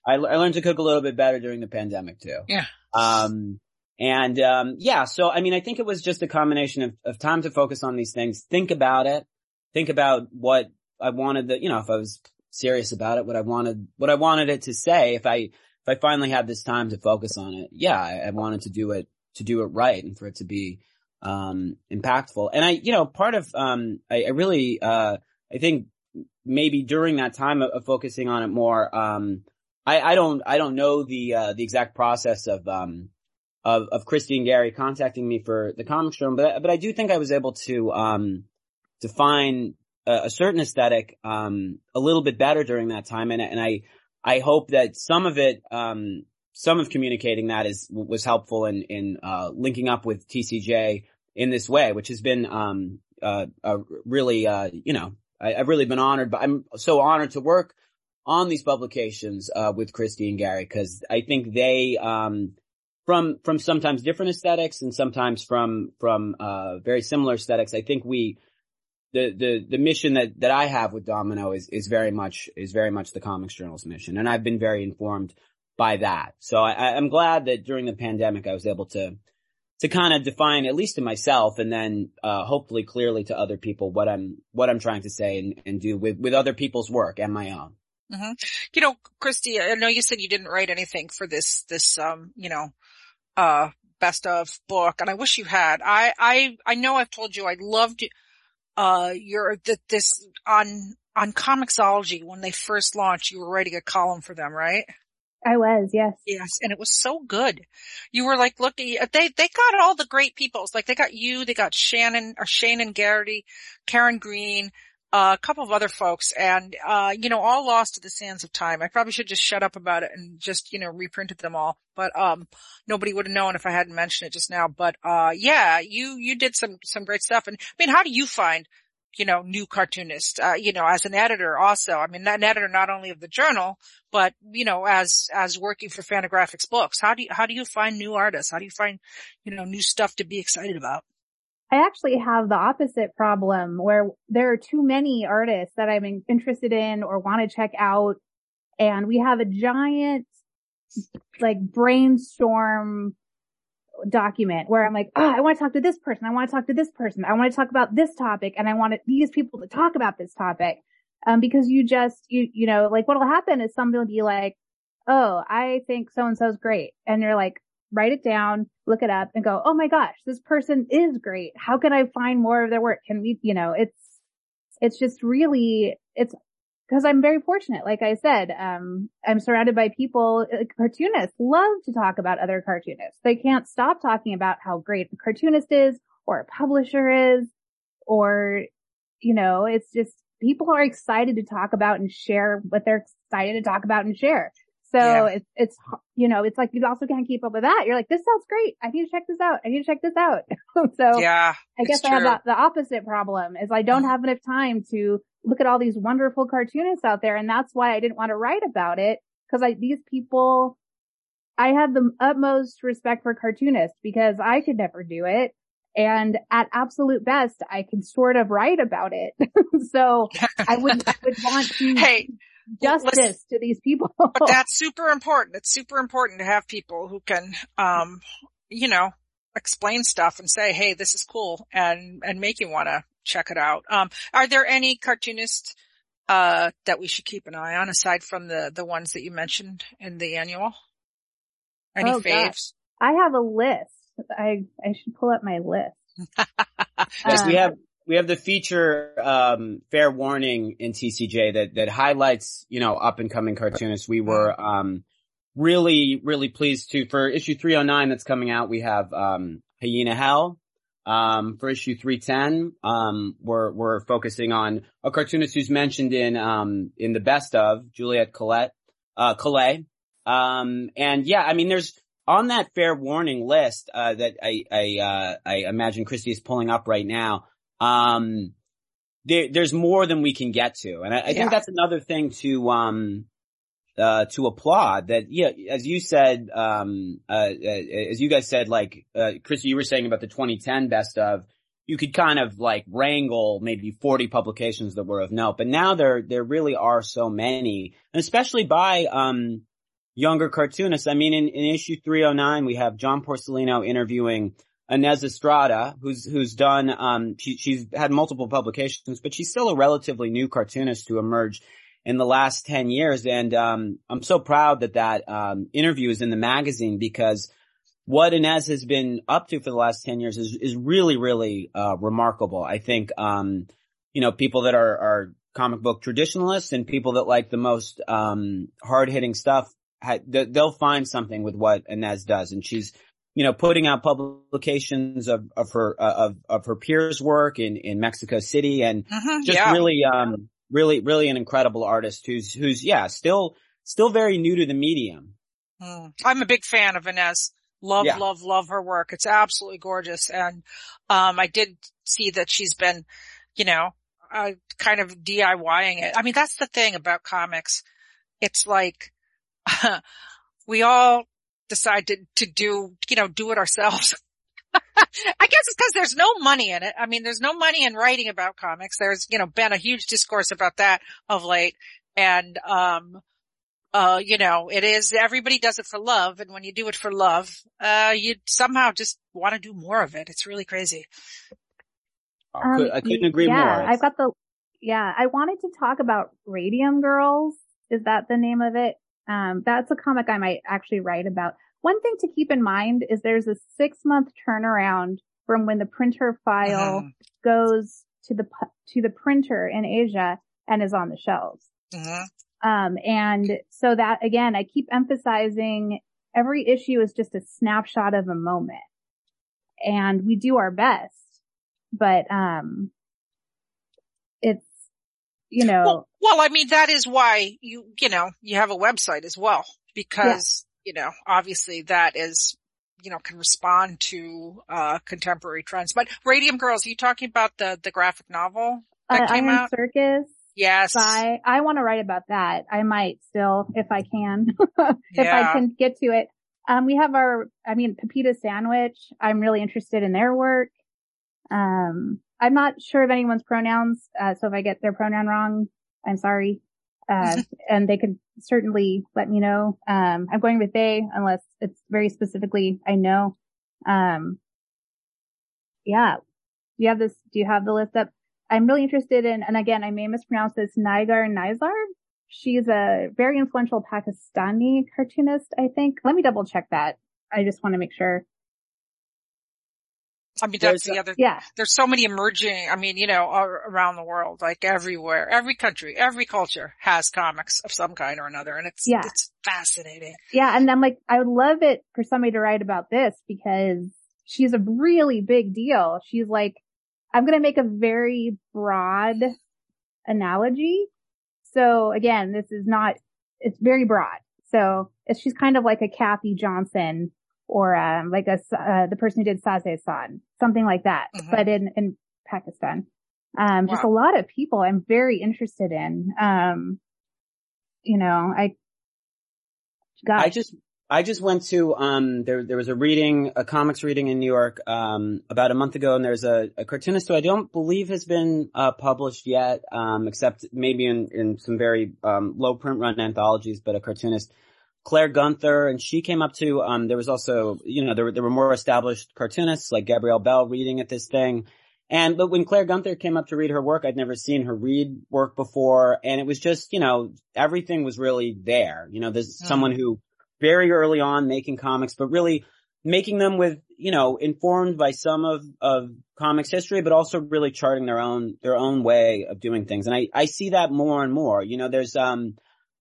Speaker 2: I, I learned to cook a little bit better during the pandemic too.
Speaker 1: Yeah.
Speaker 2: Um, and, um, yeah, so I mean, I think it was just a combination of, of time to focus on these things, think about it, think about what I wanted that, you know, if I was serious about it, what I wanted, what I wanted it to say, if I, if I finally had this time to focus on it, yeah, I, I wanted to do it, to do it right and for it to be, um, impactful. And I, you know, part of, um, I, I really, uh, I think maybe during that time of, of focusing on it more, um, I, I don't, I don't know the, uh, the exact process of, um, of, of Kristy and Gary contacting me for the comic room, but, but I do think I was able to, um, define a, certain aesthetic, um, a little bit better during that time. And, and I, I hope that some of it, um, some of communicating that is, was helpful in, in, uh, linking up with TCJ in this way, which has been, um, uh, uh really, uh, you know, I, have really been honored, but I'm so honored to work on these publications, uh, with Kristy and Gary, cause I think they, um, from, from sometimes different aesthetics and sometimes from, from, uh, very similar aesthetics, I think we, the, the, the mission that, that I have with Domino is, is very much, is very much the Comics Journal's mission. And I've been very informed by that. So I, I'm glad that during the pandemic I was able to, to kind of define, at least to myself, and then, uh, hopefully clearly to other people what I'm, what I'm trying to say and, and do with, with other people's work and my own.
Speaker 1: Mm-hmm. You know, Kristy, I know you said you didn't write anything for this, this, um, you know, uh, best of book, and I wish you had. I, I, I know I've told you I loved uh, your, that this, on, on Comixology, when they first launched, you were writing a column for them, right?
Speaker 3: I was, yes.
Speaker 1: Yes, and it was so good. You were like looking, they, they got all the great people. like they got you, they got Shannon, or Shaenon Garrity, Karen Green, uh, a couple of other folks and, uh, you know, all lost to the sands of time. I probably should just shut up about it and just, you know, reprinted them all, but, um, nobody would have known if I hadn't mentioned it just now. But, uh, yeah, you, you did some, some great stuff. And I mean, how do you find, you know, new cartoonists, uh, you know, as an editor also, I mean, an editor not only of the journal, but, you know, as, as working for Fantagraphics books, how do you, how do you find new artists? How do you find, you know, new stuff to be excited about?
Speaker 3: I actually have the opposite problem where there are too many artists that I'm interested in or want to check out. And we have a giant like brainstorm document where I'm like, oh, I want to talk to this person. I want to talk to this person. I want to talk about this topic and I want these people to talk about this topic. Um, because you just, you, you know, like what'll happen is somebody will be like, oh, I think so and so's great. And you're like, write it down, look it up and go, Oh my gosh, this person is great. How can I find more of their work? Can we, you know, it's, it's just really, it's because I'm very fortunate. Like I said, um, I'm surrounded by people, uh, cartoonists love to talk about other cartoonists. They can't stop talking about how great a cartoonist is or a publisher is or, you know, it's just people are excited to talk about and share what they're excited to talk about and share. So yeah. it's, it's, you know, it's like you also can't keep up with that. You're like, this sounds great. I need to check this out. I need to check this out. <laughs> so
Speaker 1: yeah,
Speaker 3: I guess I have the, the, opposite problem is I don't mm-hmm. have enough time to look at all these wonderful cartoonists out there. And that's why I didn't want to write about it because I, these people, I have the utmost respect for cartoonists because I could never do it. And at absolute best, I can sort of write about it. <laughs> so I would, I would want to. <laughs>
Speaker 1: Hey,
Speaker 3: justice to these people. <laughs>
Speaker 1: but that's super important. It's super important to have people who can, um, you know, explain stuff and say, Hey, this is cool and, and make you want to check it out. Um, are there any cartoonists, uh, that we should keep an eye on aside from the, the ones that you mentioned in the annual? Any oh, faves?
Speaker 3: I have a list. I, I should pull up my list. <laughs>
Speaker 2: yes, um, we have, we have the feature um, fair warning in TCJ that that highlights you know up and coming cartoonists. We were um, really really pleased to for issue 309 that's coming out. We have um, Hyena Hell. Um, for issue 310, um, we're, we're focusing on a cartoonist who's mentioned in, um, in the best of Juliet Colette, uh. Um, and yeah, I mean, there's on that fair warning list, uh, that I, I, uh, I imagine Kristy is pulling up right now. Um, there, there's more than we can get to. And I, I yeah. think that's another thing to, um, uh, to applaud that, yeah, as you said, um, uh, uh, as you guys said, like, uh, Chris, you were saying about the 2010 best of, you could kind of like wrangle maybe 40 publications that were of note, but now there, there really are so many, and especially by, um, younger cartoonists. I mean, in, in issue 309, we have John Porcellino interviewing Inés Estrada, who's, who's done, um, she, she's had multiple publications, but she's still a relatively new cartoonist to emerge in the last 10 years. And, um, I'm so proud that that, um, interview is in the magazine because what Inés has been up to for the last 10 years is, is really, really, uh, remarkable. I think, um, you know, people that are, are comic book traditionalists and people that like the most, um, hard hitting stuff, they'll find something with what Inés does. And she's, you know, putting out publications of, of her, uh, of, of her peers work in, in Mexico City and uh-huh, just yeah. really, um, really, really an incredible artist who's, who's, yeah, still, still very new to the medium.
Speaker 1: Mm. I'm a big fan of Inés. Love, yeah. love, love her work. It's absolutely gorgeous. And, um, I did see that she's been, you know, uh, kind of DIYing it. I mean, that's the thing about comics. It's like, <laughs> we all decide to, to do, you know, do it ourselves. <laughs> I guess it's because there's no money in it. I mean, there's no money in writing about comics. There's, you know, been a huge discourse about that of late. And, um, uh, you know, it is, everybody does it for love. And when you do it for love, uh, you somehow just want to do more of it. It's really crazy.
Speaker 2: I, could, not um, agree
Speaker 3: yeah,
Speaker 2: more.
Speaker 3: I've got the, yeah, I wanted to talk about Radium Girls. Is that the name of it? Um, that's a comic I might actually write about. One thing to keep in mind is there's a six month turnaround from when the printer file uh-huh. goes to the, to the printer in Asia and is on the shelves. Uh-huh. Um, and so that again, I keep emphasizing every issue is just a snapshot of a moment and we do our best, but, um, you know.
Speaker 1: Well, well, I mean, that is why you, you know, you have a website as well because, yeah. you know, obviously that is, you know, can respond to, uh, contemporary trends. But Radium Girls, are you talking about the, the graphic novel that uh, came
Speaker 3: Iron
Speaker 1: out?
Speaker 3: Circus.
Speaker 1: Yes.
Speaker 3: I, I want to write about that. I might still, if I can, <laughs> if yeah. I can get to it. Um, we have our, I mean, Pepita Sandwich. I'm really interested in their work. Um, I'm not sure of anyone's pronouns. Uh, so if I get their pronoun wrong, I'm sorry. Uh, <laughs> and they could certainly let me know. Um, I'm going with they unless it's very specifically I know. Um, yeah. Do you have this? Do you have the list up? I'm really interested in, and again, I may mispronounce this, Nigar Nizar. She's a very influential Pakistani cartoonist, I think. Let me double check that. I just want to make sure.
Speaker 1: I mean, that's the other, yeah. There's so many emerging, I mean, you know, around the world, like everywhere, every country, every culture has comics of some kind or another. And it's, yeah. it's fascinating.
Speaker 3: Yeah. And I'm like, I would love it for somebody to write about this because she's a really big deal. She's like, I'm going to make a very broad analogy. So again, this is not, it's very broad. So she's kind of like a Kathy Johnson or um, like a uh, the person who did Sazae San, something like that, mm-hmm. but in in Pakistan. Um, wow. just a lot of people I'm very interested in. Um, you know, I,
Speaker 2: gosh. I just, I just went to, um, there, there was a reading, a comics reading in New York, um, about a month ago and there's a, a cartoonist who I don't believe has been, uh, published yet, um, except maybe in, in some very, um, low print run anthologies, but a cartoonist Claire Gunther, and she came up to, um, there was also, you know, there were, there were more established cartoonists like Gabrielle Bell reading at this thing. And, but when Claire Gunther came up to read her work, I'd never seen her read work before. And it was just, you know, everything was really there. You know, there's mm. someone who very early on making comics, but really making them with, you know, informed by some of, of comics history, but also really charting their own, their own way of doing things. And I, I see that more and more. You know, there's, um,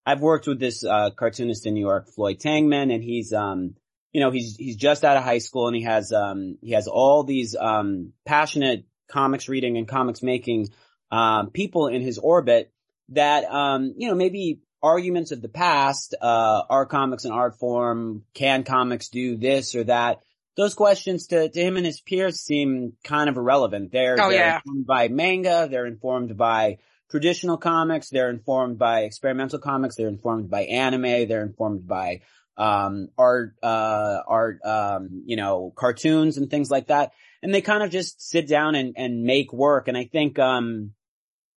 Speaker 2: I've worked with this, uh, cartoonist in New York, Floyd Tangman, and he's, um, you know, he's, he's just out of high school and he has, um, he has all these, um, passionate comics reading and comics making, um, people in his orbit that, um, you know, maybe arguments of the past, uh, are comics an art form? Can comics do this or that? Those questions to, to him and his peers seem kind of irrelevant. They're,
Speaker 1: oh,
Speaker 2: they're
Speaker 1: yeah.
Speaker 2: informed by manga. They're informed by traditional comics. They're informed by experimental comics. They're informed by anime. They're informed by, um, art, uh, art, um, you know, cartoons and things like that. And they kind of just sit down and, and make work. And I think, um,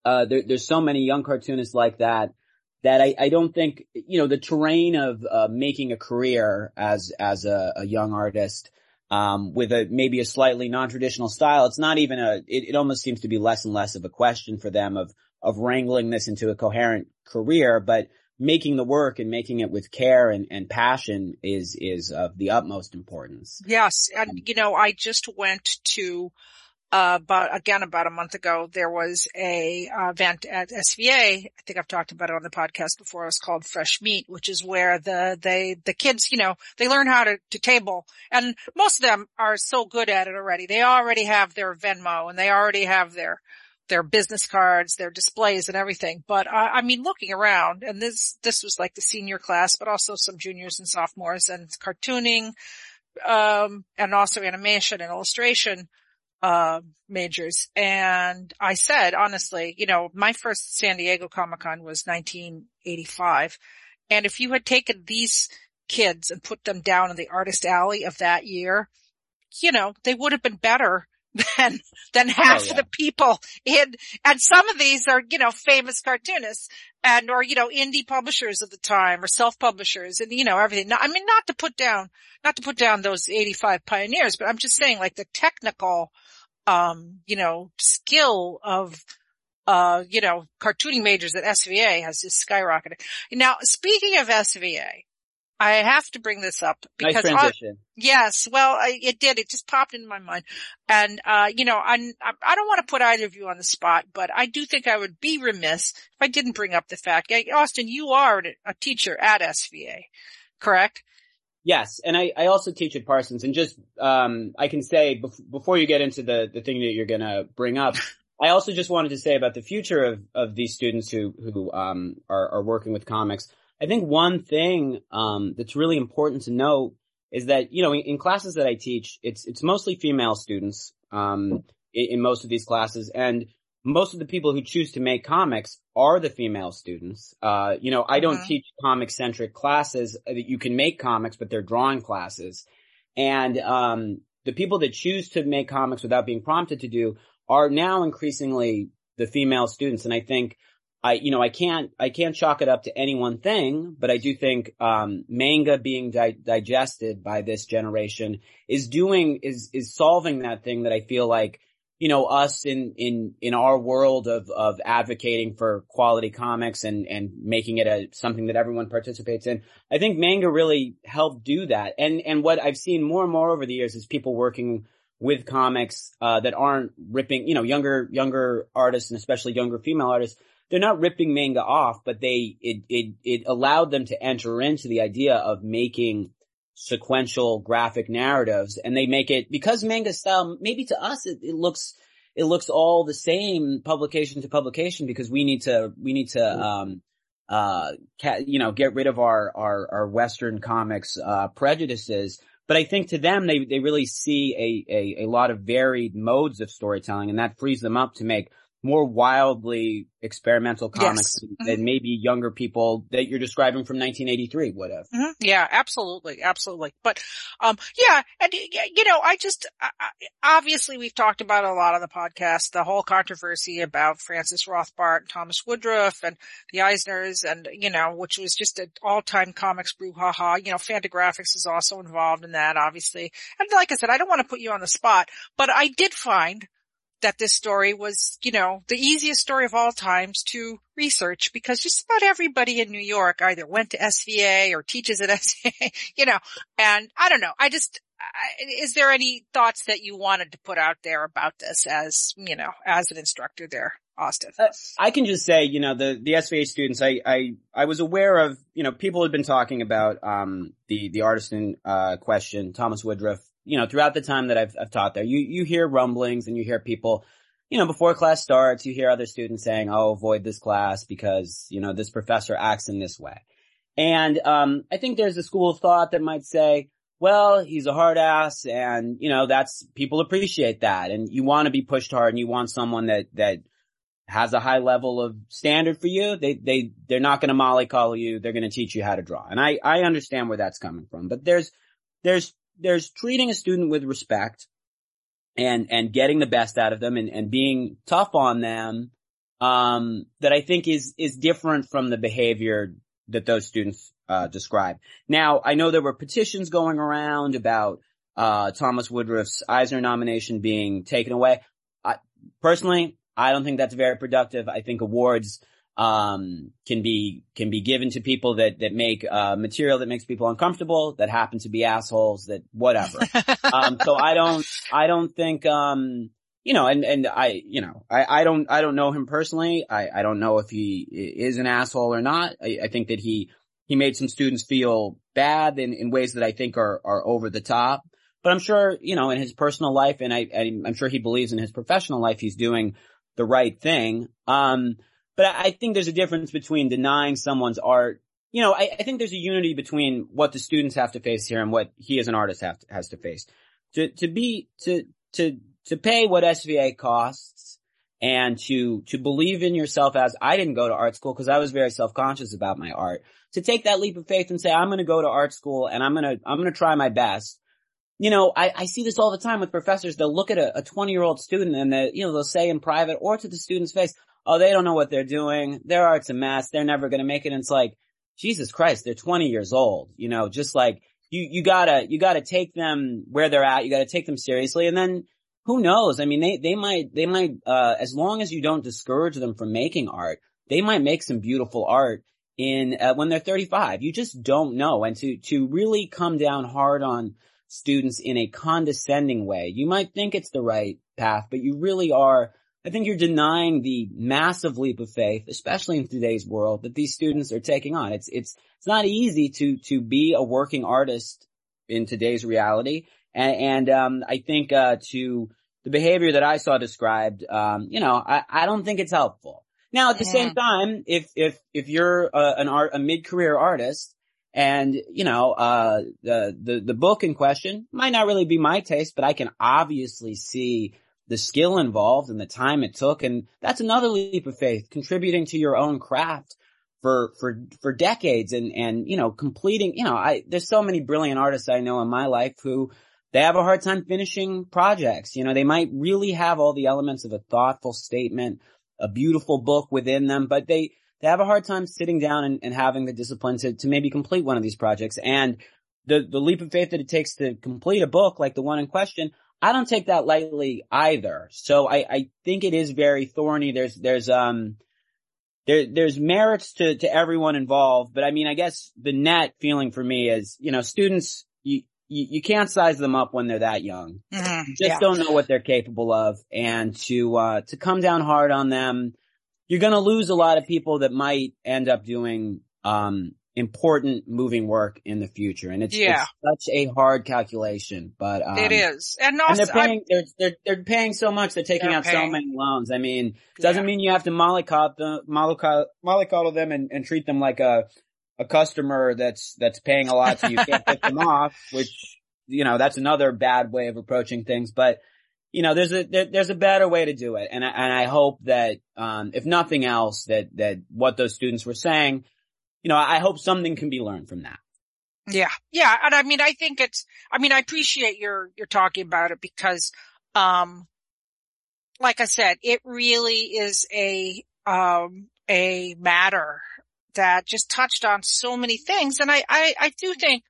Speaker 2: uh, there, there's so many young cartoonists like that that I, I don't think, you know, the terrain of, uh, making a career as, as a, a young artist, um, with a, maybe a slightly non-traditional style, it's not even a, it, it almost seems to be less and less of a question for them of, of wrangling this into a coherent career, but making the work and making it with care and, and passion is, is of the utmost importance.
Speaker 1: Yes. And, you know, I just went to, uh, but again, about a month ago, there was a uh, event at SVA. I think I've talked about it on the podcast before. It was called Fresh Meat, which is where the, they, the kids, you know, they learn how to, to table and most of them are so good at it already. They already have their Venmo and they already have their, their business cards, their displays and everything. But I mean, looking around and this, this was like the senior class, but also some juniors and sophomores and cartooning, um, and also animation and illustration uh, majors. And I said, honestly, you know, my first San Diego Comic Con was 1985. And if you had taken these kids and put them down in the artist alley of that year, you know, they would have been better than, than half oh, yeah. of the people in, and some of these are, you know, famous cartoonists and, or, you know, indie publishers of the time or self-publishers and, you know, everything. I mean, not to put down, not to put down those 85 pioneers, but I'm just saying like the technical, um, you know, skill of, uh, you know, cartooning majors at SVA has just skyrocketed. Now, speaking of SVA, I have to bring this up because
Speaker 2: nice transition.
Speaker 1: yes, well, I, it did. It just popped into my mind, and uh, you know, I I don't want to put either of you on the spot, but I do think I would be remiss if I didn't bring up the fact, Austin, you are a teacher at SVA, correct?
Speaker 2: Yes, and I, I also teach at Parsons, and just um, I can say bef- before you get into the the thing that you're gonna bring up, <laughs> I also just wanted to say about the future of of these students who who um, are are working with comics. I think one thing um, that's really important to note is that you know in, in, classes that I teach, it's it's mostly female students um, in, in most of these classes, and most of the people who choose to make comics are the female students. Uh, you know, I don't mm-hmm. teach comic centric classes that you can make comics, but they're drawing classes. And, um, the people that choose to make comics without being prompted to do are now increasingly the female students. And I think I, you know, I can't, I can't chalk it up to any one thing, but I do think, um, manga being di- digested by this generation is doing, is, is solving that thing that I feel like you know, us in, in, in our world of, of advocating for quality comics and, and making it a, something that everyone participates in. I think manga really helped do that. And, and what I've seen more and more over the years is people working with comics, uh, that aren't ripping, you know, younger, younger artists and especially younger female artists. They're not ripping manga off, but they, it, it, it allowed them to enter into the idea of making sequential graphic narratives and they make it because manga style maybe to us it, it, looks it looks all the same publication to publication because we need to we need to um uh ca- you know get rid of our our our western comics uh prejudices. But I think to them they they really see a a, a lot of varied modes of storytelling and that frees them up to make more wildly experimental comics yes. mm-hmm. than maybe younger people that you're describing from 1983 would have.
Speaker 1: Mm-hmm. Yeah, absolutely. Absolutely. But, um, yeah. And, you know, I just, obviously we've talked about a lot on the podcast, the whole controversy about Francis Rothbart and Thomas Woodruff and the Eisners and, you know, which was just an all-time comics brouhaha. You know, Fantagraphics is also involved in that, obviously. And like I said, I don't want to put you on the spot, but I did find that this story was, you know, the easiest story of all times to research because just about everybody in New York either went to SVA or teaches at <laughs> SVA, you know, and I don't know. I just, is there any thoughts that you wanted to put out there about this as, you know, as an instructor there, Austin? Uh,
Speaker 2: I can just say, you know, the, the SVA students, I, I, I was aware of, you know, people had been talking about, um, the, the artisan, uh, question, Thomas Woodruff, you know, throughout the time that I've, I've taught there, you, you hear rumblings and you hear people, you know, before class starts, you hear other students saying, oh, avoid this class because, you know, this professor acts in this way. And, um, I think there's a school of thought that might say, well, he's a hard ass and, you know, that's, people appreciate that. And you want to be pushed hard and you want someone that, that has a high level of standard for you. They, they, they're not going to mollycoddle you. They're going to teach you how to draw. And I, I understand where that's coming from, but there's, there's, there's treating a student with respect and, and getting the best out of them and, and being tough on them, um, that I think is, is different from the behavior that those students uh, describe. Now, I know there were petitions going around about uh, Thomas Woodruff's Eisner nomination being taken away. I, personally, I don't think that's very productive. I think awards um, can be can be given to people that that make uh, material that makes people uncomfortable, that happen to be assholes, that whatever. <laughs> um, so I don't I don't think um, you know, and, and I, you know, I, I don't, I don't know him personally. I, I don't know if he is an asshole or not. I, I think that he he made some students feel bad in, in ways that I think are, are over the top. But I'm sure, you know, in his personal life and I, I'm sure he believes in his professional life, he's doing the right thing. Um, but I think there's a difference between denying someone's art. You know, I, I think there's a unity between what the students have to face here and what he as an artist have to, has to face. To, to be, to, to, to pay what SVA costs and to, to believe in yourself as I didn't go to art school because I was very self-conscious about my art to take that leap of faith and say, I'm going to go to art school and I'm going to, I'm going to try my best. You know, I, I see this all the time with professors. They'll look at a 20 year old student and they, you know, they'll say in private or to the student's face, oh, they don't know what they're doing. Their art's a mess. They're never going to make it. And it's like, Jesus Christ, they're 20 years old, you know, just like you, you gotta, you gotta take them where they're at. You gotta take them seriously. And then who knows? I mean, they, they might, they might, uh, as long as you don't discourage them from making art, they might make some beautiful art in uh, when they're 35. You just don't know. And to to really come down hard on students in a condescending way, you might think it's the right path, but you really are. I think you're denying the massive leap of faith, especially in today's world, that these students are taking on. It's it's it's not easy to to be a working artist in today's reality, and, and um, I think uh, to the behavior that I saw described, um, you know, I, I don't think it's helpful. Now, at the yeah. same time, if, if, if you're a, an art, a mid-career artist and, you know, uh, the, the, the book in question might not really be my taste, but I can obviously see the skill involved and the time it took. And that's another leap of faith, contributing to your own craft for, for, for decades and, and, you know, completing, you know, I, there's so many brilliant artists I know in my life who they have a hard time finishing projects. You know, they might really have all the elements of a thoughtful statement, a beautiful book within them, but they, they have a hard time sitting down and, and having the discipline to, to maybe complete one of these projects. And the, the leap of faith that it takes to complete a book like the one in question, I don't take that lightly either. So I, I think it is very thorny. There's, there's, um, there, there's merits to, to everyone involved, but I mean, I guess the net feeling for me is, you know, students, you, you, you can't size them up when they're that young. Mm-hmm. You just yeah. don't know what they're capable of. And to, uh, to come down hard on them, you're going to lose a lot of people that might end up doing, um, important moving work in the future. And it's, yeah. it's such a hard calculation, but, um,
Speaker 1: it is. And, also,
Speaker 2: and they're paying, they're, they're, they're, paying so much. They're taking they're out paying. so many loans. I mean, it doesn't yeah. mean you have to mollycoddle, mollycoddle them and, and treat them like a, a customer that's, that's paying a lot so you can't pick them off, <laughs> which, you know, that's another bad way of approaching things. But, you know, there's a, there, there's a better way to do it. And I, and I hope that, um, if nothing else, that, that what those students were saying, you know, I hope something can be learned from that.
Speaker 1: Yeah. Yeah. And I mean, I think it's, I mean, I appreciate your, your talking about it because, um, like I said, it really is a, um, a matter that just touched on so many things. And I, I, I do think,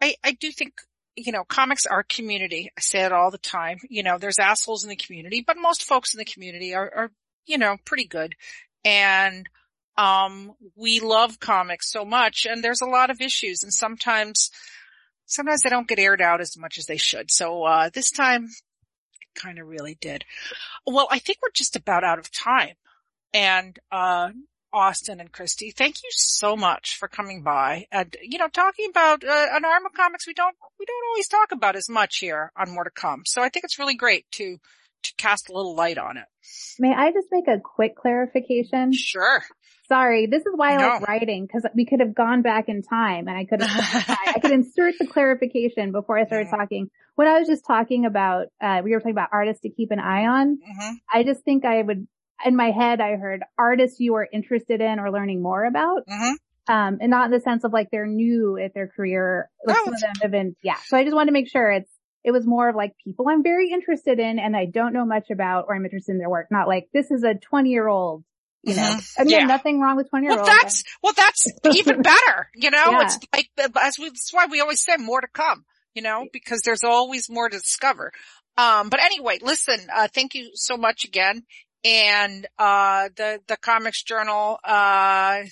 Speaker 1: I, I do think, you know, comics are community. I say it all the time. You know, there's assholes in the community, but most folks in the community are, are, you know, pretty good. And, um, we love comics so much and there's a lot of issues and sometimes, sometimes they don't get aired out as much as they should. So, uh, this time it kind of really did. Well, I think we're just about out of time. And, uh, Austin and Kristy, thank you so much for coming by and, you know, talking about, uh, an arm of comics we don't, we don't always talk about as much here on more to come. So I think it's really great to, to cast a little light on it.
Speaker 3: May I just make a quick clarification?
Speaker 1: Sure.
Speaker 3: Sorry, this is why I
Speaker 1: No.
Speaker 3: like writing because we could have gone back in time and I could have <laughs> I could insert the clarification before I started
Speaker 1: Mhm.
Speaker 3: talking. When I was just talking about, uh, we were talking about artists to keep an eye on.
Speaker 1: hmm
Speaker 3: I just think I would, in my head, I heard artists you are interested in or learning more about.
Speaker 1: hmm
Speaker 3: Um, and not in the sense of like they're new at their career. Like
Speaker 1: Oh.
Speaker 3: some of them have been, yeah. So I just wanted to make sure it's, it was more of like people I'm very interested in and I don't know much about or I'm interested in their work. Not like this is a 20 year old, you know,
Speaker 1: Mhm.
Speaker 3: Mean,
Speaker 1: Yeah.
Speaker 3: nothing wrong with 20 year
Speaker 1: Well, that's, well, that's <laughs> even better, you know,
Speaker 3: Yeah.
Speaker 1: it's like, as we, that's why we always say more to come, you know, because there's always more to discover. Um, but anyway, listen, uh, thank you so much again. And, uh, the, the comics journal, uh,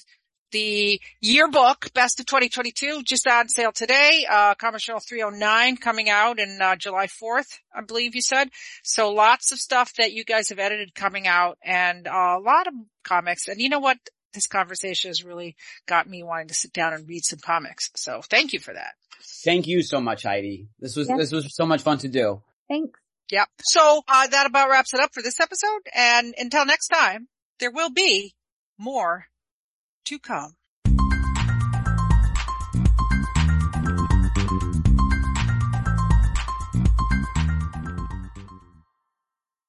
Speaker 1: the yearbook, best of 2022, just on sale today. Uh, Comics Journal 309 coming out in, uh, July 4th, I believe you said. So lots of stuff that you guys have edited coming out and uh, a lot of comics. And you know what? This conversation has really got me wanting to sit down and read some comics. So thank you for that.
Speaker 2: Thank you so much, Heidi. This was,
Speaker 3: Yeah.
Speaker 2: this was so much fun to do.
Speaker 3: Thanks.
Speaker 1: Yep. So uh, that about wraps it up for this episode. And until next time, there will be more to come.